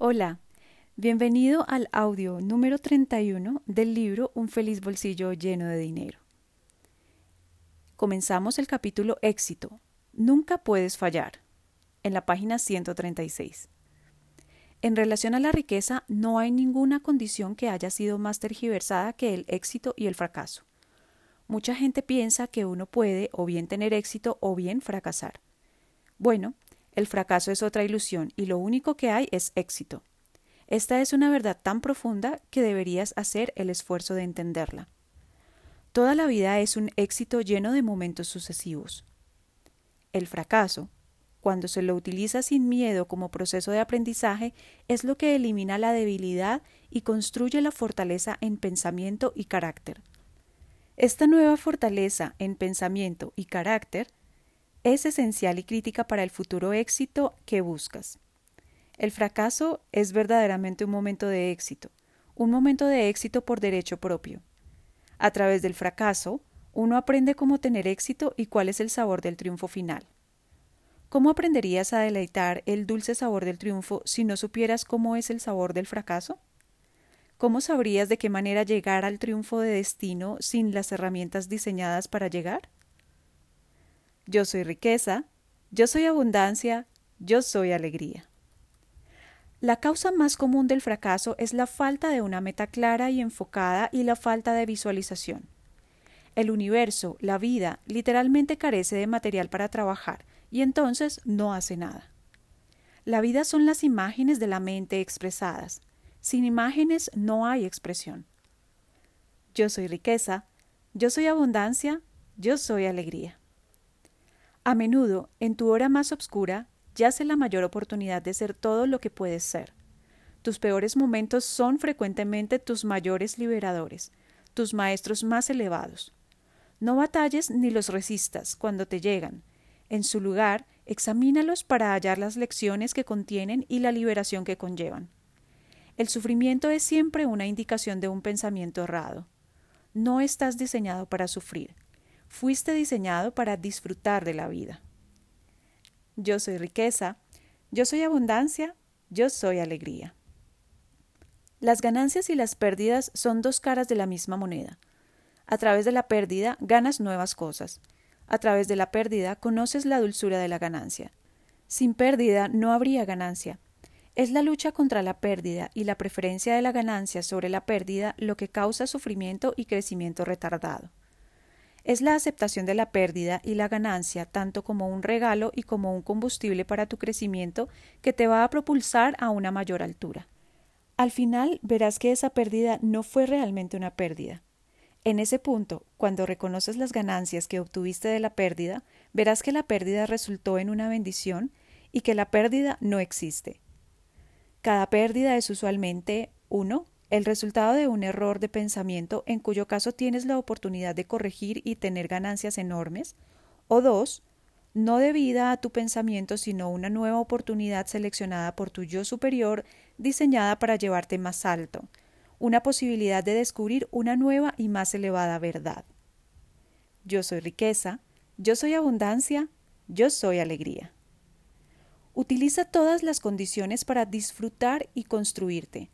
Hola, bienvenido al audio número 31 del libro Un feliz bolsillo lleno de dinero. Comenzamos el capítulo Éxito. Nunca puedes fallar, en la página 136. En relación a la riqueza, no hay ninguna condición que haya sido más tergiversada que el éxito y el fracaso. Mucha gente piensa que uno puede o bien tener éxito o bien fracasar. Bueno, el fracaso es otra ilusión y lo único que hay es éxito. Esta es una verdad tan profunda que deberías hacer el esfuerzo de entenderla. Toda la vida es un éxito lleno de momentos sucesivos. El fracaso, cuando se lo utiliza sin miedo como proceso de aprendizaje, es lo que elimina la debilidad y construye la fortaleza en pensamiento y carácter. Esta nueva fortaleza en pensamiento y carácter es esencial y crítica para el futuro éxito que buscas. El fracaso es verdaderamente un momento de éxito, un momento de éxito por derecho propio. A través del fracaso, uno aprende cómo tener éxito y cuál es el sabor del triunfo final. ¿Cómo aprenderías a deleitar el dulce sabor del triunfo si no supieras cómo es el sabor del fracaso? ¿Cómo sabrías de qué manera llegar al triunfo de destino sin las herramientas diseñadas para llegar? Yo soy riqueza, yo soy abundancia, yo soy alegría. La causa más común del fracaso es la falta de una meta clara y enfocada y la falta de visualización. El universo, la vida, literalmente carece de material para trabajar y entonces no hace nada. La vida son las imágenes de la mente expresadas. Sin imágenes no hay expresión. Yo soy riqueza, yo soy abundancia, yo soy alegría. A menudo, en tu hora más oscura, yace la mayor oportunidad de ser todo lo que puedes ser. Tus peores momentos son frecuentemente tus mayores liberadores, tus maestros más elevados. No batalles ni los resistas cuando te llegan. En su lugar, examínalos para hallar las lecciones que contienen y la liberación que conllevan. El sufrimiento es siempre una indicación de un pensamiento errado. No estás diseñado para sufrir. Fuiste diseñado para disfrutar de la vida. Yo soy riqueza, yo soy abundancia, yo soy alegría. Las ganancias y las pérdidas son dos caras de la misma moneda. A través de la pérdida ganas nuevas cosas. A través de la pérdida conoces la dulzura de la ganancia. Sin pérdida no habría ganancia. Es la lucha contra la pérdida y la preferencia de la ganancia sobre la pérdida lo que causa sufrimiento y crecimiento retardado es la aceptación de la pérdida y la ganancia tanto como un regalo y como un combustible para tu crecimiento que te va a propulsar a una mayor altura. Al final verás que esa pérdida no fue realmente una pérdida. En ese punto, cuando reconoces las ganancias que obtuviste de la pérdida, verás que la pérdida resultó en una bendición y que la pérdida no existe. Cada pérdida es usualmente 1 el resultado de un error de pensamiento en cuyo caso tienes la oportunidad de corregir y tener ganancias enormes, o dos, no debida a tu pensamiento, sino una nueva oportunidad seleccionada por tu yo superior, diseñada para llevarte más alto, una posibilidad de descubrir una nueva y más elevada verdad. Yo soy riqueza, yo soy abundancia, yo soy alegría. Utiliza todas las condiciones para disfrutar y construirte,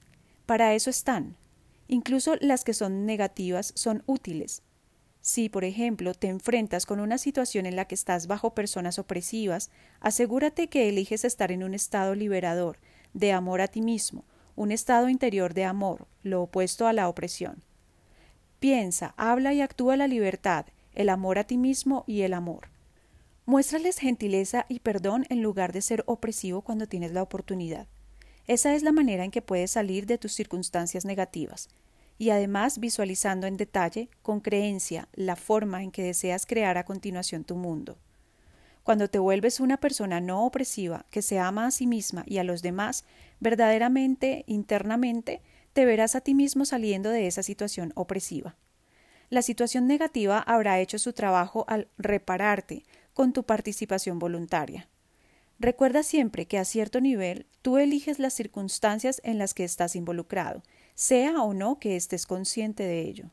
para eso están. Incluso las que son negativas son útiles. Si, por ejemplo, te enfrentas con una situación en la que estás bajo personas opresivas, asegúrate que eliges estar en un estado liberador, de amor a ti mismo, un estado interior de amor, lo opuesto a la opresión. Piensa, habla y actúa la libertad, el amor a ti mismo y el amor. Muéstrales gentileza y perdón en lugar de ser opresivo cuando tienes la oportunidad. Esa es la manera en que puedes salir de tus circunstancias negativas y además visualizando en detalle, con creencia, la forma en que deseas crear a continuación tu mundo. Cuando te vuelves una persona no opresiva, que se ama a sí misma y a los demás, verdaderamente, internamente, te verás a ti mismo saliendo de esa situación opresiva. La situación negativa habrá hecho su trabajo al repararte con tu participación voluntaria. Recuerda siempre que a cierto nivel tú eliges las circunstancias en las que estás involucrado, sea o no que estés consciente de ello.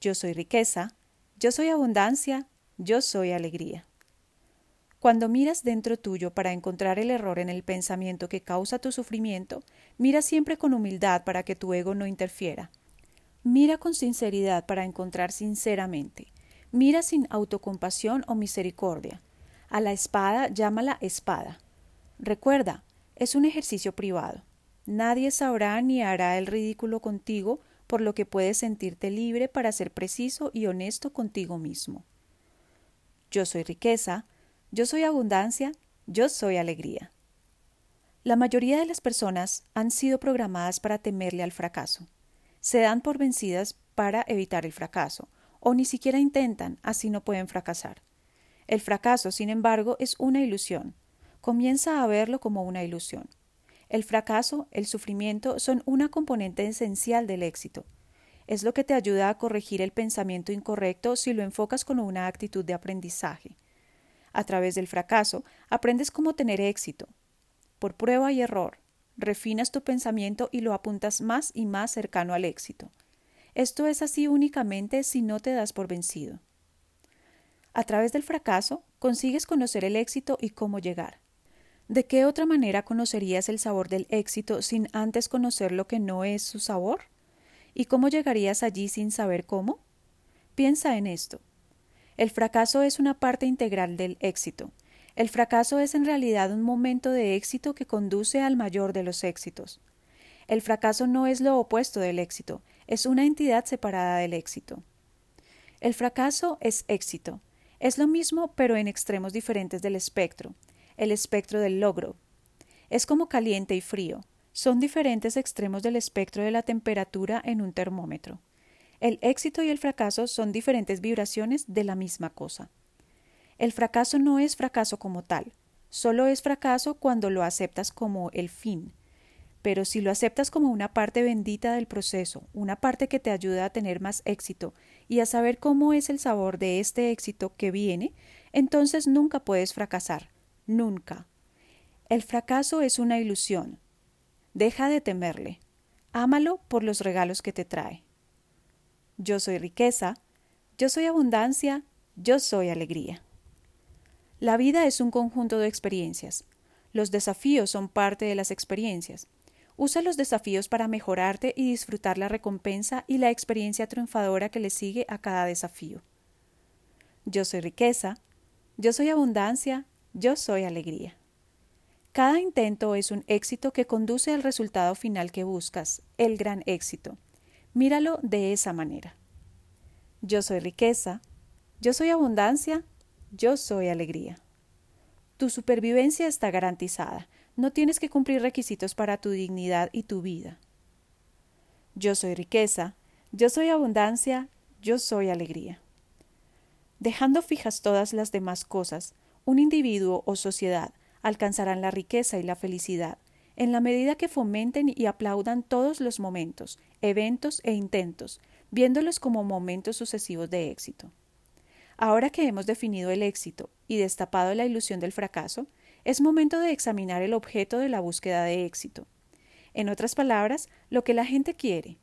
Yo soy riqueza, yo soy abundancia, yo soy alegría. Cuando miras dentro tuyo para encontrar el error en el pensamiento que causa tu sufrimiento, mira siempre con humildad para que tu ego no interfiera. Mira con sinceridad para encontrar sinceramente. Mira sin autocompasión o misericordia. A la espada llámala espada. Recuerda, es un ejercicio privado. Nadie sabrá ni hará el ridículo contigo, por lo que puedes sentirte libre para ser preciso y honesto contigo mismo. Yo soy riqueza, yo soy abundancia, yo soy alegría. La mayoría de las personas han sido programadas para temerle al fracaso. Se dan por vencidas para evitar el fracaso, o ni siquiera intentan, así no pueden fracasar. El fracaso, sin embargo, es una ilusión. Comienza a verlo como una ilusión. El fracaso, el sufrimiento son una componente esencial del éxito. Es lo que te ayuda a corregir el pensamiento incorrecto si lo enfocas con una actitud de aprendizaje. A través del fracaso, aprendes cómo tener éxito. Por prueba y error, refinas tu pensamiento y lo apuntas más y más cercano al éxito. Esto es así únicamente si no te das por vencido. A través del fracaso, consigues conocer el éxito y cómo llegar. ¿De qué otra manera conocerías el sabor del éxito sin antes conocer lo que no es su sabor? ¿Y cómo llegarías allí sin saber cómo? Piensa en esto. El fracaso es una parte integral del éxito. El fracaso es en realidad un momento de éxito que conduce al mayor de los éxitos. El fracaso no es lo opuesto del éxito, es una entidad separada del éxito. El fracaso es éxito. Es lo mismo pero en extremos diferentes del espectro el espectro del logro. Es como caliente y frío. Son diferentes extremos del espectro de la temperatura en un termómetro. El éxito y el fracaso son diferentes vibraciones de la misma cosa. El fracaso no es fracaso como tal, solo es fracaso cuando lo aceptas como el fin. Pero si lo aceptas como una parte bendita del proceso, una parte que te ayuda a tener más éxito y a saber cómo es el sabor de este éxito que viene, entonces nunca puedes fracasar, nunca. El fracaso es una ilusión. Deja de temerle. Ámalo por los regalos que te trae. Yo soy riqueza, yo soy abundancia, yo soy alegría. La vida es un conjunto de experiencias. Los desafíos son parte de las experiencias. Usa los desafíos para mejorarte y disfrutar la recompensa y la experiencia triunfadora que le sigue a cada desafío. Yo soy riqueza, yo soy abundancia, yo soy alegría. Cada intento es un éxito que conduce al resultado final que buscas, el gran éxito. Míralo de esa manera. Yo soy riqueza, yo soy abundancia, yo soy alegría. Tu supervivencia está garantizada. No tienes que cumplir requisitos para tu dignidad y tu vida. Yo soy riqueza, yo soy abundancia, yo soy alegría. Dejando fijas todas las demás cosas, un individuo o sociedad alcanzarán la riqueza y la felicidad en la medida que fomenten y aplaudan todos los momentos, eventos e intentos, viéndolos como momentos sucesivos de éxito. Ahora que hemos definido el éxito y destapado la ilusión del fracaso, es momento de examinar el objeto de la búsqueda de éxito. En otras palabras, lo que la gente quiere.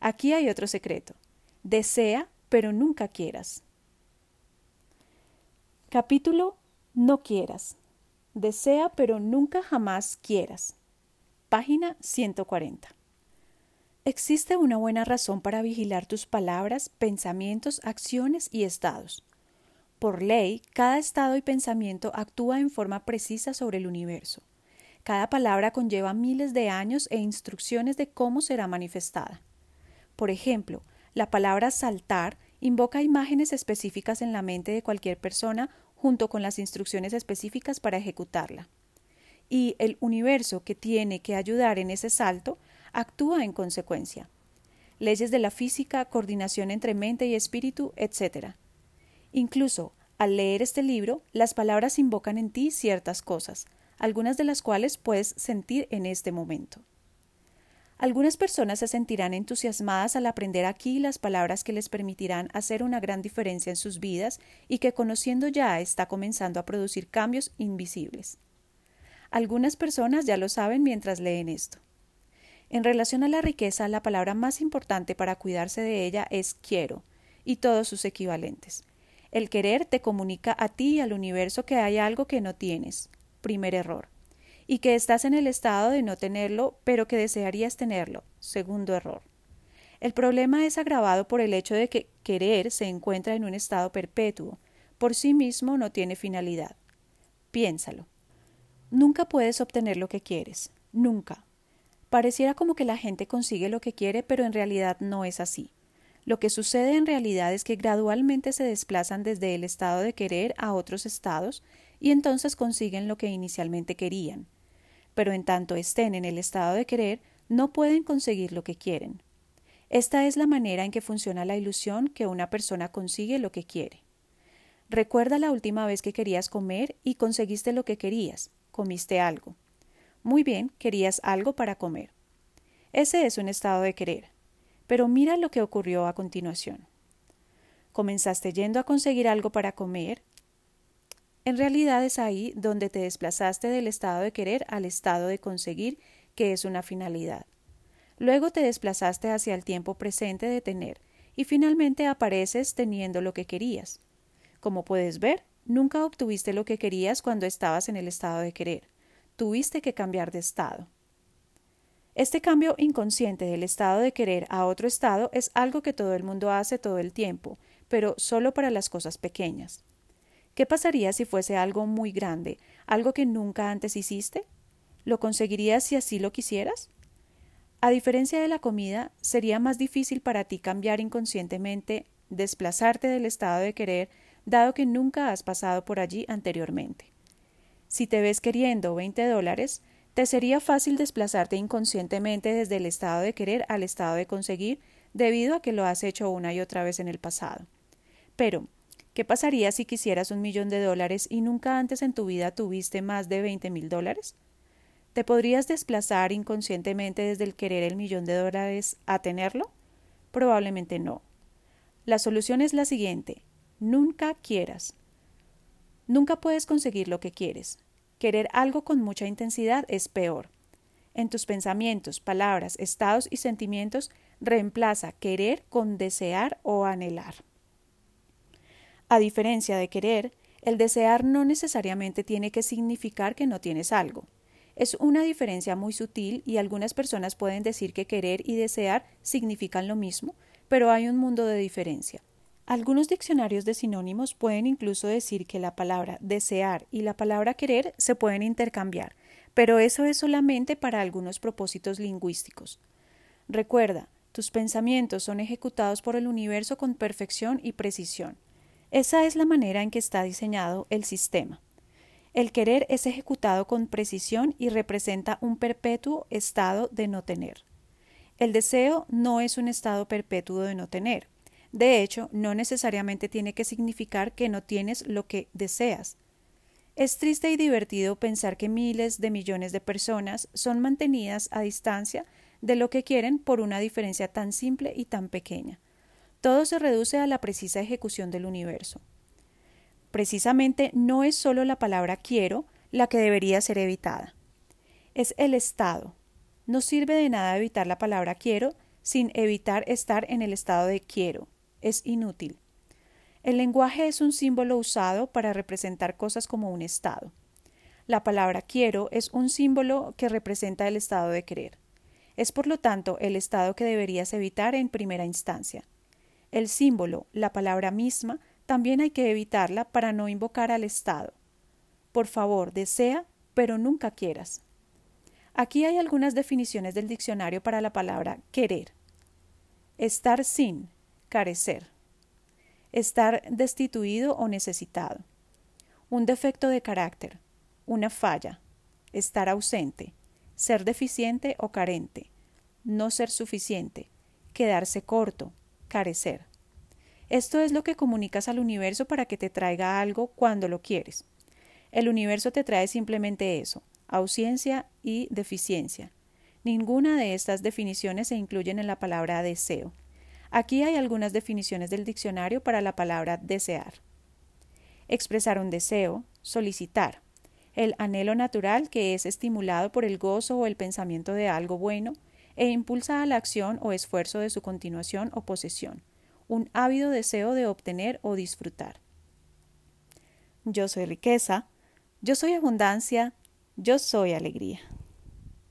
Aquí hay otro secreto. Desea, pero nunca quieras. Capítulo no quieras. Desea pero nunca jamás quieras. Página 140. Existe una buena razón para vigilar tus palabras, pensamientos, acciones y estados. Por ley, cada estado y pensamiento actúa en forma precisa sobre el universo. Cada palabra conlleva miles de años e instrucciones de cómo será manifestada. Por ejemplo, la palabra saltar invoca imágenes específicas en la mente de cualquier persona junto con las instrucciones específicas para ejecutarla. Y el universo que tiene que ayudar en ese salto actúa en consecuencia. Leyes de la física, coordinación entre mente y espíritu, etc. Incluso, al leer este libro, las palabras invocan en ti ciertas cosas, algunas de las cuales puedes sentir en este momento. Algunas personas se sentirán entusiasmadas al aprender aquí las palabras que les permitirán hacer una gran diferencia en sus vidas y que conociendo ya está comenzando a producir cambios invisibles. Algunas personas ya lo saben mientras leen esto. En relación a la riqueza, la palabra más importante para cuidarse de ella es quiero y todos sus equivalentes. El querer te comunica a ti y al universo que hay algo que no tienes. Primer error. Y que estás en el estado de no tenerlo, pero que desearías tenerlo. Segundo error. El problema es agravado por el hecho de que querer se encuentra en un estado perpetuo. Por sí mismo no tiene finalidad. Piénsalo. Nunca puedes obtener lo que quieres. Nunca. Pareciera como que la gente consigue lo que quiere, pero en realidad no es así. Lo que sucede en realidad es que gradualmente se desplazan desde el estado de querer a otros estados y entonces consiguen lo que inicialmente querían. Pero en tanto estén en el estado de querer, no pueden conseguir lo que quieren. Esta es la manera en que funciona la ilusión que una persona consigue lo que quiere. Recuerda la última vez que querías comer y conseguiste lo que querías, comiste algo. Muy bien, querías algo para comer. Ese es un estado de querer. Pero mira lo que ocurrió a continuación. Comenzaste yendo a conseguir algo para comer. En realidad es ahí donde te desplazaste del estado de querer al estado de conseguir, que es una finalidad. Luego te desplazaste hacia el tiempo presente de tener, y finalmente apareces teniendo lo que querías. Como puedes ver, nunca obtuviste lo que querías cuando estabas en el estado de querer tuviste que cambiar de estado. Este cambio inconsciente del estado de querer a otro estado es algo que todo el mundo hace todo el tiempo, pero solo para las cosas pequeñas. ¿Qué pasaría si fuese algo muy grande, algo que nunca antes hiciste? ¿Lo conseguirías si así lo quisieras? A diferencia de la comida, sería más difícil para ti cambiar inconscientemente, desplazarte del estado de querer, dado que nunca has pasado por allí anteriormente. Si te ves queriendo 20 dólares, te sería fácil desplazarte inconscientemente desde el estado de querer al estado de conseguir debido a que lo has hecho una y otra vez en el pasado. Pero, ¿qué pasaría si quisieras un millón de dólares y nunca antes en tu vida tuviste más de 20 mil dólares? ¿Te podrías desplazar inconscientemente desde el querer el millón de dólares a tenerlo? Probablemente no. La solución es la siguiente. Nunca quieras. Nunca puedes conseguir lo que quieres. Querer algo con mucha intensidad es peor. En tus pensamientos, palabras, estados y sentimientos reemplaza querer con desear o anhelar. A diferencia de querer, el desear no necesariamente tiene que significar que no tienes algo. Es una diferencia muy sutil y algunas personas pueden decir que querer y desear significan lo mismo, pero hay un mundo de diferencia. Algunos diccionarios de sinónimos pueden incluso decir que la palabra desear y la palabra querer se pueden intercambiar, pero eso es solamente para algunos propósitos lingüísticos. Recuerda, tus pensamientos son ejecutados por el universo con perfección y precisión. Esa es la manera en que está diseñado el sistema. El querer es ejecutado con precisión y representa un perpetuo estado de no tener. El deseo no es un estado perpetuo de no tener. De hecho, no necesariamente tiene que significar que no tienes lo que deseas. Es triste y divertido pensar que miles de millones de personas son mantenidas a distancia de lo que quieren por una diferencia tan simple y tan pequeña. Todo se reduce a la precisa ejecución del universo. Precisamente no es solo la palabra quiero la que debería ser evitada. Es el estado. No sirve de nada evitar la palabra quiero sin evitar estar en el estado de quiero es inútil. El lenguaje es un símbolo usado para representar cosas como un estado. La palabra quiero es un símbolo que representa el estado de querer. Es por lo tanto el estado que deberías evitar en primera instancia. El símbolo, la palabra misma, también hay que evitarla para no invocar al estado. Por favor, desea, pero nunca quieras. Aquí hay algunas definiciones del diccionario para la palabra querer. Estar sin, carecer, estar destituido o necesitado, un defecto de carácter, una falla, estar ausente, ser deficiente o carente, no ser suficiente, quedarse corto, carecer. Esto es lo que comunicas al universo para que te traiga algo cuando lo quieres. El universo te trae simplemente eso, ausencia y deficiencia. Ninguna de estas definiciones se incluyen en la palabra deseo. Aquí hay algunas definiciones del diccionario para la palabra desear. Expresar un deseo, solicitar, el anhelo natural que es estimulado por el gozo o el pensamiento de algo bueno e impulsa a la acción o esfuerzo de su continuación o posesión, un ávido deseo de obtener o disfrutar. yo soy riqueza, yo soy abundancia, yo soy alegría.